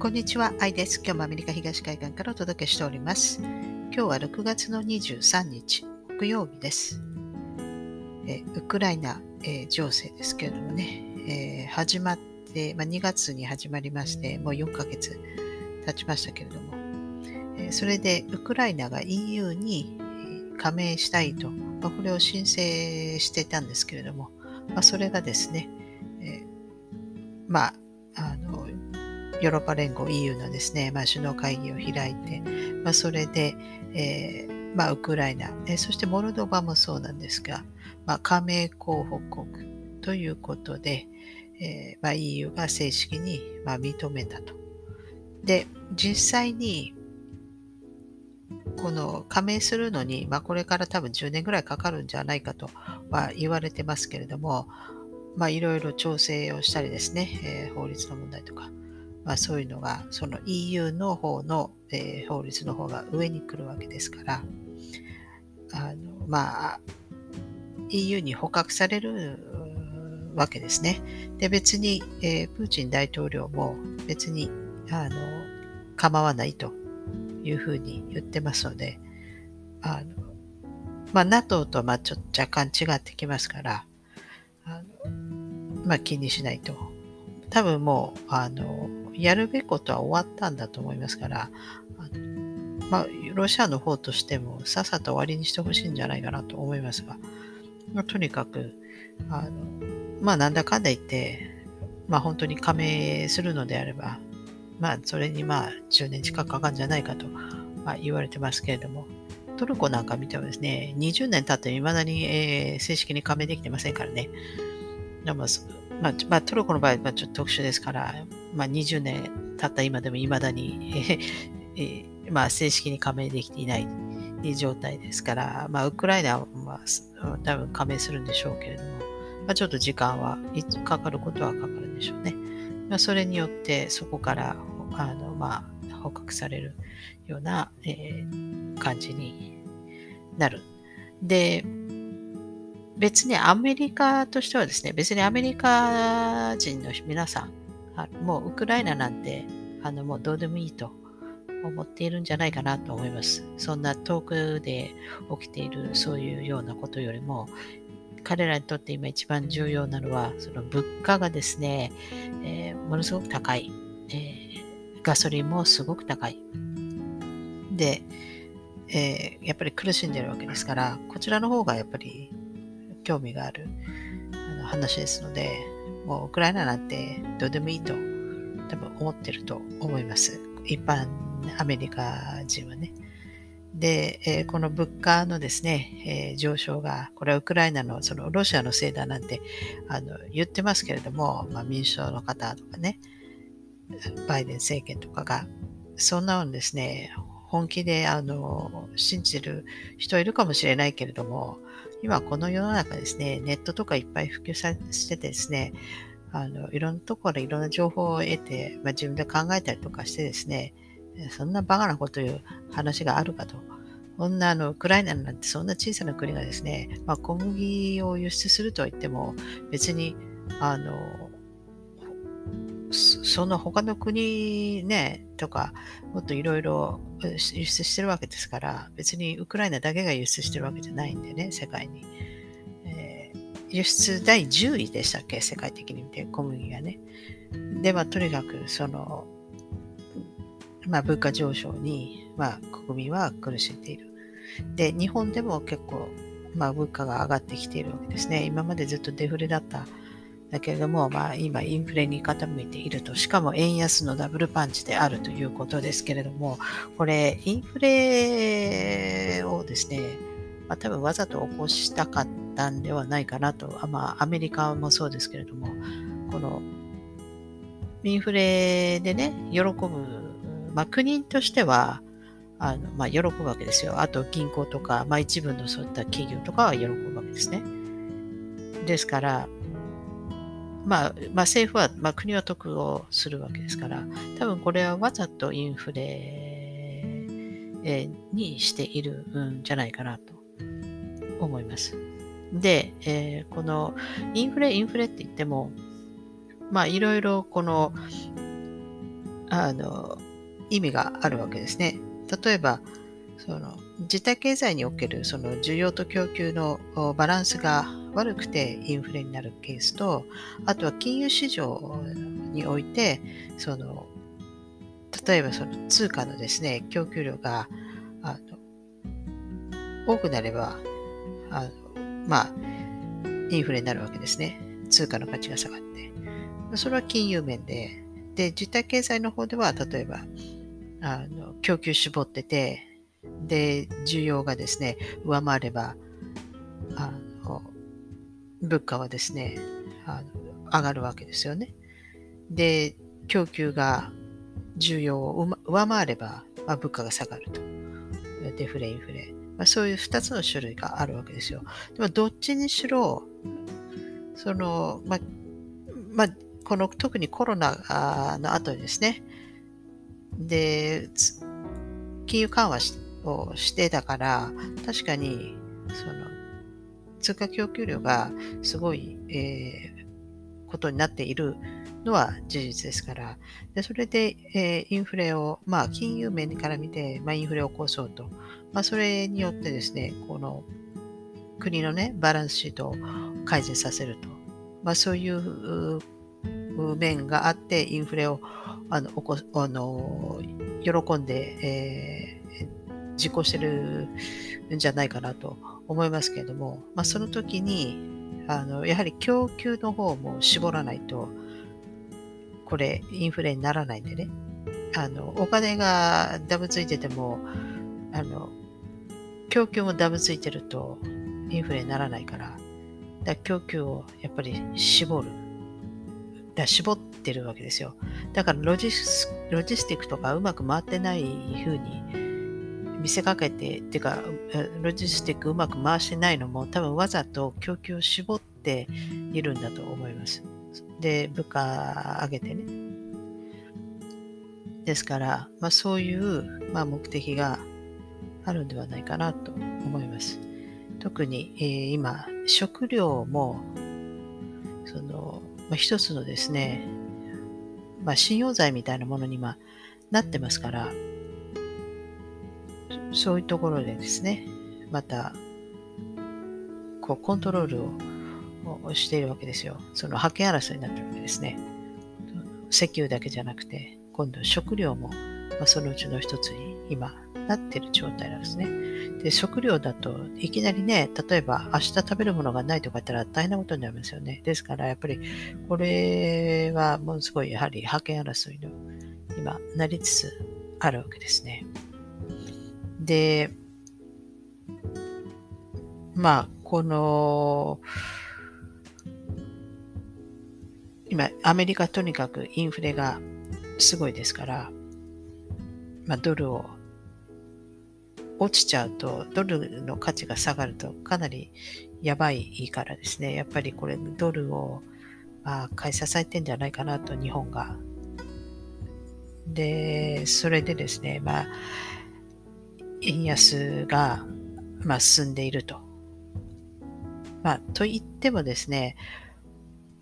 こんにちは、アイです。今日もアメリカ東海岸からお届けしております。今日は6月の23日、木曜日です。えウクライナ、えー、情勢ですけれどもね、えー、始まって、まあ、2月に始まりまして、もう4ヶ月経ちましたけれども、えー、それでウクライナが EU に加盟したいと、まあ、これを申請していたんですけれども、まあ、それがですね、えまあ、ヨーロッパ連合 EU のですね、まあ、首脳会議を開いて、まあ、それで、えー、まあ、ウクライナ、え、そしてモルドバもそうなんですが、まあ、加盟候補国ということで、えーま、EU が正式に、ま、認めたと。で、実際に、この加盟するのに、ま、これから多分10年ぐらいかかるんじゃないかとは言われてますけれども、まあ、いろいろ調整をしたりですね、えー、法律の問題とか、まあ、そういうのがその EU の方の、えー、法律の方が上に来るわけですからあのまあ EU に捕獲されるわけですね。で別に、えー、プーチン大統領も別にあの構わないというふうに言ってますのであの、まあ、NATO とまあちょっと若干違ってきますからあの、まあ、気にしないと。多分もうあのやるべきことは終わったんだと思いますから、まあ、ロシアの方としてもさっさと終わりにしてほしいんじゃないかなと思いますが、まあ、とにかく、あのまあ、なんだかんだ言って、まあ、本当に加盟するのであれば、まあ、それにまあ10年近くかかるんじゃないかと、まあ、言われてますけれども、トルコなんか見てもですね、20年経って未だに、えー、正式に加盟できてませんからね。でもまあ、まあ、トルコの場合はちょっと特殊ですから、まあ、20年経った今でも未だに、えー、まあ、正式に加盟できていない状態ですから、まあ、ウクライナは、まあ、多分加盟するんでしょうけれども、まあ、ちょっと時間はかかることはかかるんでしょうね。まあ、それによってそこからあの、まあ、捕獲されるような、えー、感じになる。で、別にアメリカとしてはですね、別にアメリカ人の皆さん、あもうウクライナなんて、あの、もうどうでもいいと思っているんじゃないかなと思います。そんな遠くで起きているそういうようなことよりも、彼らにとって今一番重要なのは、その物価がですね、えー、ものすごく高い、えー、ガソリンもすごく高い。で、えー、やっぱり苦しんでるわけですから、こちらの方がやっぱり興味があるあの話ですので、もうウクライナなんてどうでもいいと多分思ってると思います。一般アメリカ人はね。で、えー、この物価のですね、えー、上昇が、これはウクライナの、そのロシアのせいだなんてあの言ってますけれども、まあ、民主党の方とかね、バイデン政権とかが、そんなのですね、本気であの信じる人いるかもしれないけれども、今この世の中ですね、ネットとかいっぱい普及さしててですね、あの、いろんなところでいろんな情報を得て、まあ、自分で考えたりとかしてですね、そんなバカなこと言う話があるかと。こんなあの、ウクライナなんてそんな小さな国がですね、まあ、小麦を輸出するとは言っても、別に、あの、その他の国ね、とか、もっといろいろ輸出してるわけですから、別にウクライナだけが輸出してるわけじゃないんでね、世界に。えー、輸出第10位でしたっけ、世界的に見て、小麦がね。で、まあ、とにかく、その、まあ、物価上昇に、まあ、国民は苦しんでいる。で、日本でも結構、まあ、物価が上がってきているわけですね。今までずっとデフレだっただけれども、まあ、今インフレに傾いていると、しかも円安のダブルパンチであるということですけれども、これ、インフレをですね、まあ、多分わざと起こしたかったんではないかなと、まあ、アメリカもそうですけれども、このインフレでね、喜ぶ、まあ、国としては、あのまあ、喜ぶわけですよ。あと銀行とか、まあ、一部のそういった企業とかは喜ぶわけですね。ですから、まあ、まあ、政府は、まあ、国は得をするわけですから、多分これはわざとインフレにしているんじゃないかなと思います。で、えー、このインフレ、インフレって言っても、まあいろいろこのあの意味があるわけですね。例えば、その自体経済におけるその需要と供給のバランスが悪くてインフレになるケースと、あとは金融市場において、その例えばその通貨のですね、供給量があの多くなれば、あのまあ、インフレになるわけですね。通貨の価値が下がって。それは金融面で、で、実体経済の方では、例えば、あの供給絞ってて、で、需要がですね、上回れば、あの物価はですねあの、上がるわけですよね。で、供給が需要を上回れば、まあ、物価が下がると。デフレ、インフレ。まあ、そういう2つの種類があるわけですよ。でも、どっちにしろ、その、まあ、まあ、この特にコロナの後にですね、で、金融緩和をしてたから、確かに、その、通貨供給量がすごい、えー、ことになっているのは事実ですから、でそれで、えー、インフレを、まあ、金融面から見て、まあ、インフレを起こそうと、まあ、それによってですね、この国のね、バランスシートを改善させると、まあ、そういう面があって、インフレをあの起こあの喜んで、えー、実行してるんじゃないかなと思いますけれども、まあ、その時にあのやはり供給の方も絞らないと、これインフレにならないんでね。あの、お金がダブついてても、あの、供給もダブついてるとインフレにならないから、だ供給をやっぱり絞る。だ絞ってるわけですよ。だからロジスロジスティックとかうまく回ってない風に見せかけて、っていうか、ロジスティックうまく回してないのも多分わざと供給を絞っているんだと思います。で、部下上げてね。ですから、まあ、そういう、まあ、目的があるんではないかなと思います。特に、えー、今、食料も、その、まあ、一つのですね、まあ、信用剤みたいなものに今なってますから、そういうところでですね、また、こう、コントロールをしているわけですよ。その覇権争いになってるわけですね。石油だけじゃなくて、今度食料も、まあ、そのうちの一つに今なってる状態なんですね。で、食料だといきなりね、例えば明日食べるものがないとか言ったら大変なことになりますよね。ですからやっぱりこれはものすごいやはり覇権争いの今なりつつあるわけですね。で、まあ、この、今、アメリカとにかくインフレがすごいですから、まあ、ドルを落ちちゃうと、ドルの価値が下がるとかなりやばいからですね、やっぱりこれドルを、まあ、買い支えてんじゃないかなと、日本が。で、それでですね、まあ、円安が、まあ、進んでいると。まあ、と言ってもですね、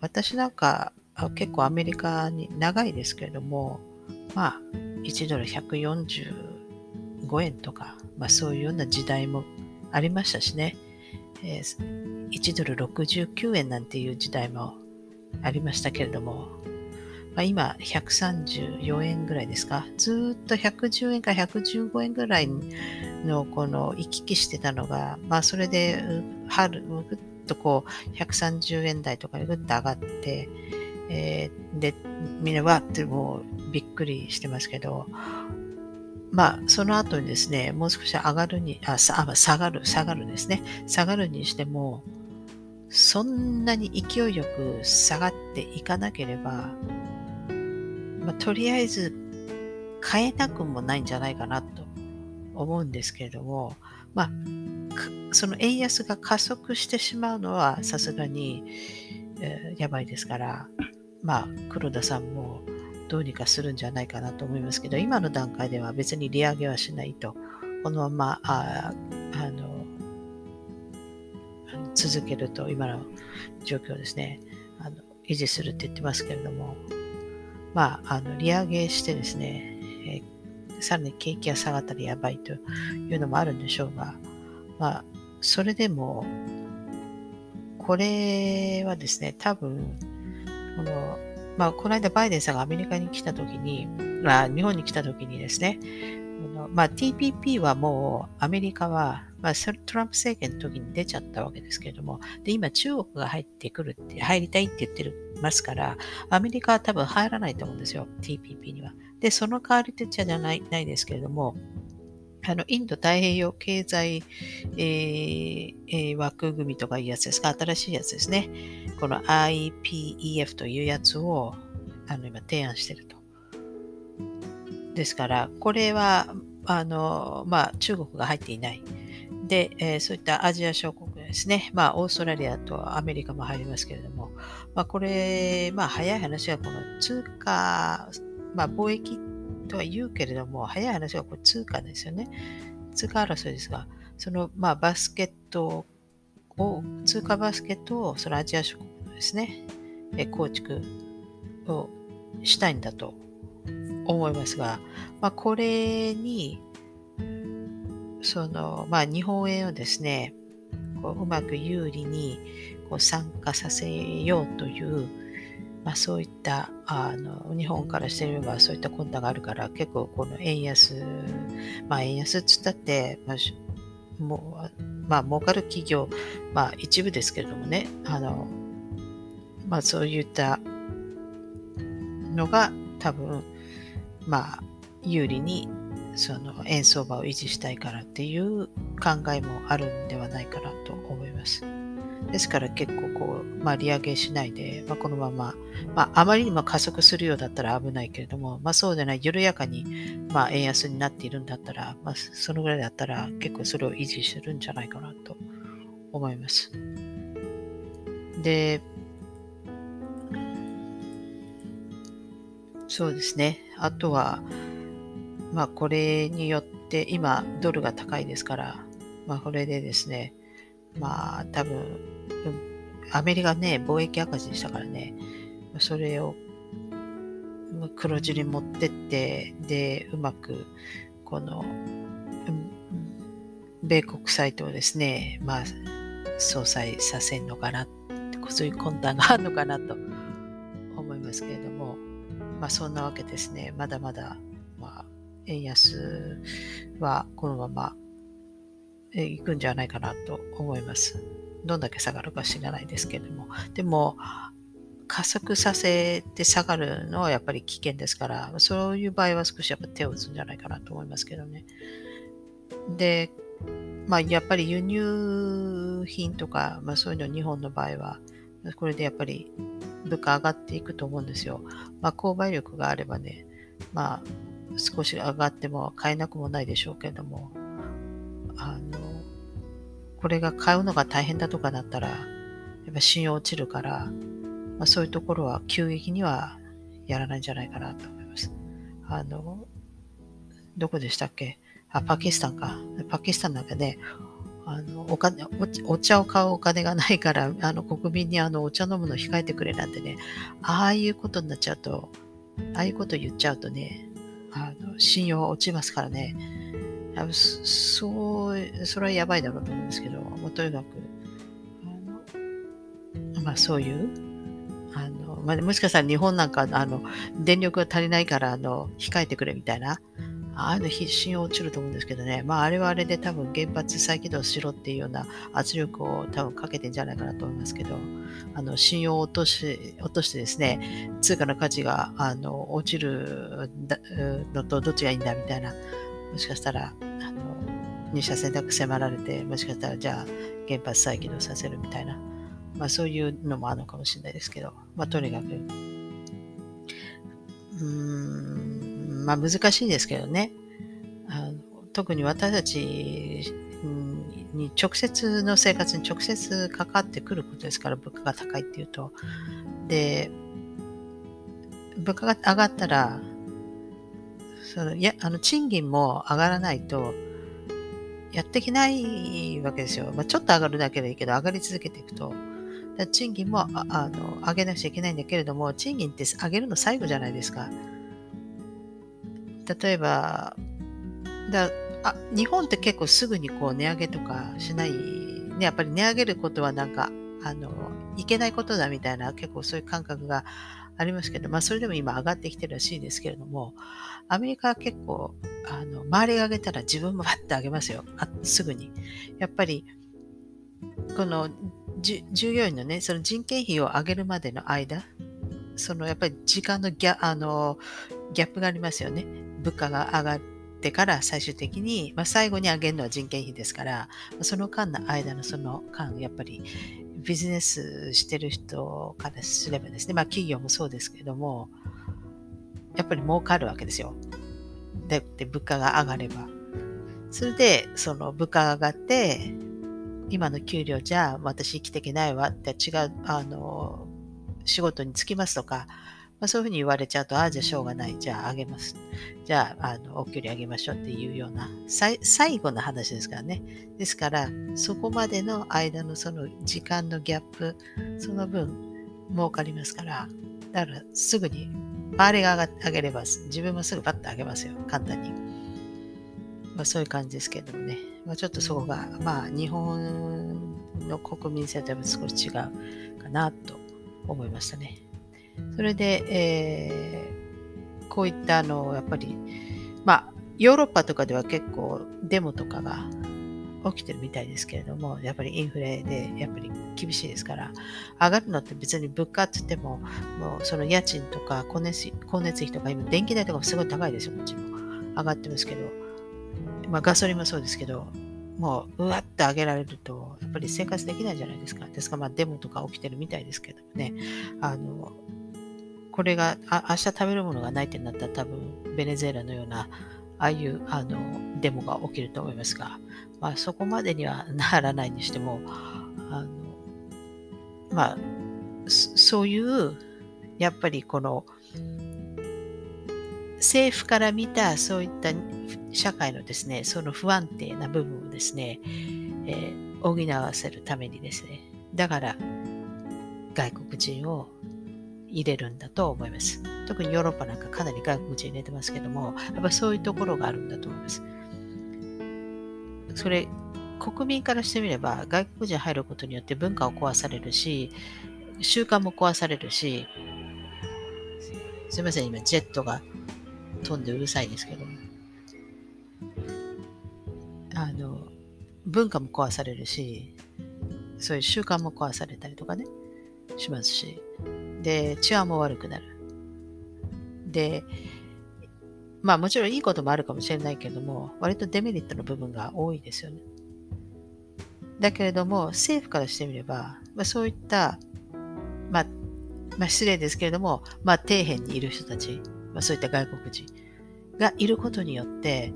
私なんか結構アメリカに長いですけれども、まあ、1ドル145円とか、まあそういうような時代もありましたしね、えー、1ドル69円なんていう時代もありましたけれども、まあ、今134円ぐらいですか。ずっと110円か115円ぐらいのこの行き来してたのが、まあそれで春ぐっ、とこう130円台とかにぐっと上がって、えー、で、みんなわってもうびっくりしてますけど、まあ、その後にですね、もう少し上がるに、あ、下がる、下がるですね。下がるにしても、そんなに勢いよく下がっていかなければ、まあ、とりあえず買えなくもないんじゃないかなと思うんですけれども、まあ、その円安が加速してしまうのはさすがに、えー、やばいですから、まあ、黒田さんもどうにかするんじゃないかなと思いますけど、今の段階では別に利上げはしないと、このまま、ああの、続けると、今の状況ですね、あの維持するって言ってますけれども、まあ、あの利上げしてですね、えー、さらに景気が下がったらやばいというのもあるんでしょうが、まあ、それでも、これはですね、多分、この、まあ、この間バイデンさんがアメリカに来た時に、まあ、日本に来た時にですね、まあ、TPP はもうアメリカは、まあ、トランプ政権の時に出ちゃったわけですけれども、で、今中国が入ってくるって、入りたいって言ってますから、アメリカは多分入らないと思うんですよ、TPP には。で、その代わりってじゃないないですけれども、あの、インド太平洋経済、えーえー、枠組みとかいうやつですか、新しいやつですね。この IPEF というやつを、あの、今提案してると。ですから、これは、あの、まあ、中国が入っていない。で、えー、そういったアジア諸国ですね、まあ、オーストラリアとアメリカも入りますけれども、まあ、これ、まあ、早い話はこの通貨、まあ、貿易とは言うけれども、早い話はこれ通貨ですよね。通貨争いですが、その、まあ、バスケットを、通貨バスケットを、そのアジア諸国のですね、え構築をしたいんだと思いますが、まあ、これに、その、まあ、日本円をですね、こううまく有利にこう参加させようという、まあ、そういったあの日本からしてみればそういった困難があるから結構この円安、まあ、円安っつったって、まあ、もうまあ儲かる企業、まあ、一部ですけれどもねあの、まあ、そういったのが多分まあ有利にその円相場を維持したいからっていう考えもあるんではないかなと思います。ですから結構こう、まあ、利上げしないで、まあ、このまま、まあ、あまりにも加速するようだったら危ないけれども、まあ、そうでない緩やかに、まあ、円安になっているんだったら、まあ、そのぐらいだったら結構それを維持するんじゃないかなと思います。で、そうですね。あとは、まあ、これによって今ドルが高いですから、まあ、これでですね、まあ、多分、アメリカね、貿易赤字でしたからね、それを黒字に持ってって、で、うまく、この、米国サイトをですね、まあ、相殺させるのかな、そういう混乱があるのかなと思いますけれども、まあ、そんなわけですね、まだまだ、まあ、円安はこのままいくんじゃないかなと思います。どんだけ下がるか知らないですけれども。でも、加速させて下がるのはやっぱり危険ですから、そういう場合は少しやっぱ手を打つんじゃないかなと思いますけどね。で、まあやっぱり輸入品とか、まあそういうの日本の場合は、これでやっぱり物価上がっていくと思うんですよ。まあ購買力があればね、まあ少し上がっても買えなくもないでしょうけども、あの、これが買うのが大変だとかだったら、やっぱ信用落ちるから、まあ、そういうところは急激にはやらないんじゃないかなと思います。あの、どこでしたっけ？あ、パキスタンか。パキスタンなんかね、あのお金お茶を買うお金がないからあの国民にあのお茶飲むの控えてくれなんてねああいうことになっちゃうとああいうこと言っちゃうとねあの信用は落ちますからね。そう、それはやばいだろうと思うんですけど、もとにかく、あのまあそういう、あのまあ、もしかしたら日本なんかあの電力が足りないからあの控えてくれみたいな、ああいうの必信用落ちると思うんですけどね、まああれはあれで多分原発再起動しろっていうような圧力を多分かけてんじゃないかなと思いますけど、あの信用を落とし落としてですね、通貨の価値があの落ちるのとどっちがいいんだみたいな、もしかしたらあの二者選択迫られて、もしかしたらじゃあ原発再起動させるみたいな、まあそういうのもあるのかもしれないですけど、まあとにかく、うーん、まあ難しいですけどね。あの特に私たちに直接の生活に直接かかってくることですから、物価が高いっていうと。で、物価が上がったら、そのいやあの賃金も上がらないと、やっていけないわけですよ。まあ、ちょっと上がるだけでいいけど、上がり続けていくと、賃金もあの上げなくちゃいけないんだけれども、賃金って上げるの最後じゃないですか。例えば、だあ日本って結構すぐにこう値上げとかしない、ね、やっぱり値上げることはなんか、あの、いけないことだみたいな結構そういう感覚がありますけど、まあそれでも今上がってきてるらしいですけれども、アメリカは結構、あの、周りが上げたら自分もバッて上げますよ。あすぐに。やっぱり、この従業員のね、その人件費を上げるまでの間、そのやっぱり時間のギャあのギャップがありますよね。物価が上がってから最終的に、まあ、最後に上げるのは人件費ですから、その間の間のその間、やっぱりビジネスしてる人からすればですね、まあ企業もそうですけども、やっぱり儲かるわけですよ。で、で物価が上がれば。それで、その物価が上がって、今の給料じゃ私生きていけないわって違う、あの、仕事に就きますとか、まあ、そういうふうに言われちゃうと、ああ、じゃあしょうがない。じゃああげます。じゃあ、あの、お給料あげましょうっていうような、最後の話ですからね。ですから、そこまでの間のその時間のギャップ、その分、儲かりますから、だからすぐに、周りが上げれば、自分もすぐパッと上げますよ。簡単に。まあ、そういう感じですけどもね。まあ、ちょっとそこが、まあ、日本の国民性とは少し違うかなと思いましたね。それで、えー、こういったあの、やっぱり、まあ、ヨーロッパとかでは結構デモとかが起きてるみたいですけれども、やっぱりインフレでやっぱり厳しいですから、上がるのって別に物価って言っても、もうその家賃とか光熱光熱費とか、今電気代とかもすごい高いですよ、もちろん。上がってますけど、まあガソリンもそうですけど、もううわっと上げられると、やっぱり生活できないじゃないですか。ですから、まあデモとか起きてるみたいですけどね。あの、これがあ明日食べるものがないってなったら多分ベネズエラのようなああいうあのデモが起きると思いますが、まあ、そこまでにはならないにしてもあのまあそういうやっぱりこの政府から見たそういった社会のですねその不安定な部分をですね、えー、補わせるためにですねだから外国人を入れるんだと思います。特にヨーロッパなんかかなり外国人入れてますけども、やっぱそういうところがあるんだと思います。それ、国民からしてみれば、外国人入ることによって文化を壊されるし、習慣も壊されるし、すいません、今、ジェットが飛んでうるさいですけども。あの、文化も壊されるし、そういう習慣も壊されたりとかね、しますし、で、治安も悪くなる。で、まあもちろんいいこともあるかもしれないけども、割とデメリットの部分が多いですよね。だけれども、政府からしてみれば、まあ、そういった、まあ、まあ、失礼ですけれども、まあ、底辺にいる人たち、まあ、そういった外国人がいることによって、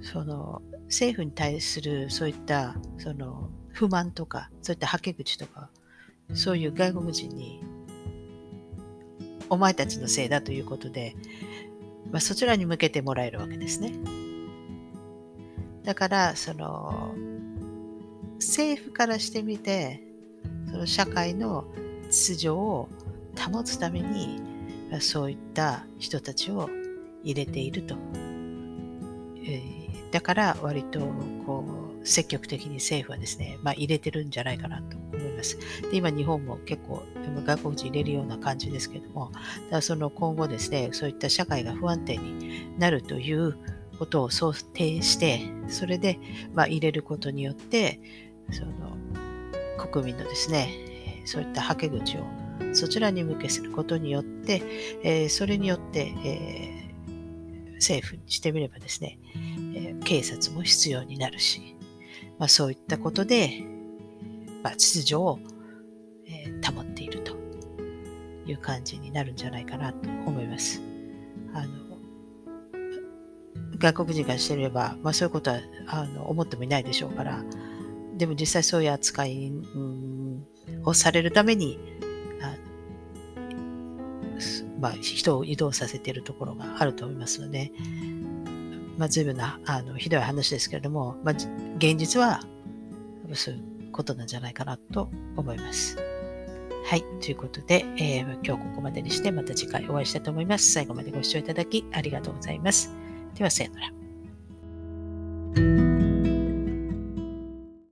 その政府に対するそういったその不満とか、そういったはけ口とか、そういう外国人にお前たちのせいだということで、まあ、そちらに向けてもらえるわけですね。だから、その、政府からしてみて、その社会の秩序を保つために、そういった人たちを入れていると。えー、だから割とこう積極的に政府はですね、まあ、入れてるんじゃないかなと思います。で今日本も結構外国人入れるような感じですけども、だその今後ですね、そういった社会が不安定になるということを想定して、それで、まあ、入れることによって、その国民のですね、そういったはけ口をそちらに向けすることによって、えー、それによって、えー、政府にしてみればですね、えー、警察も必要になるし、まあ、そういったことで、まあ、秩序を、えー、保っているという感じになるんじゃないかなと思います。あの外国人からしてみれば、まあ、そういうことはあの思ってもいないでしょうから、でも実際そういう扱い、をされるために、まあ、人を移動させているところがあると思いますので、まあ、随分なあのひどい話ですけれども、まあ、現実は、そういうことなんじゃないかなと思います。はい。ということで、えー、今日ここまでにして、また次回お会いしたいと思います。最後までご視聴いただきありがとうございます。では、さよなら。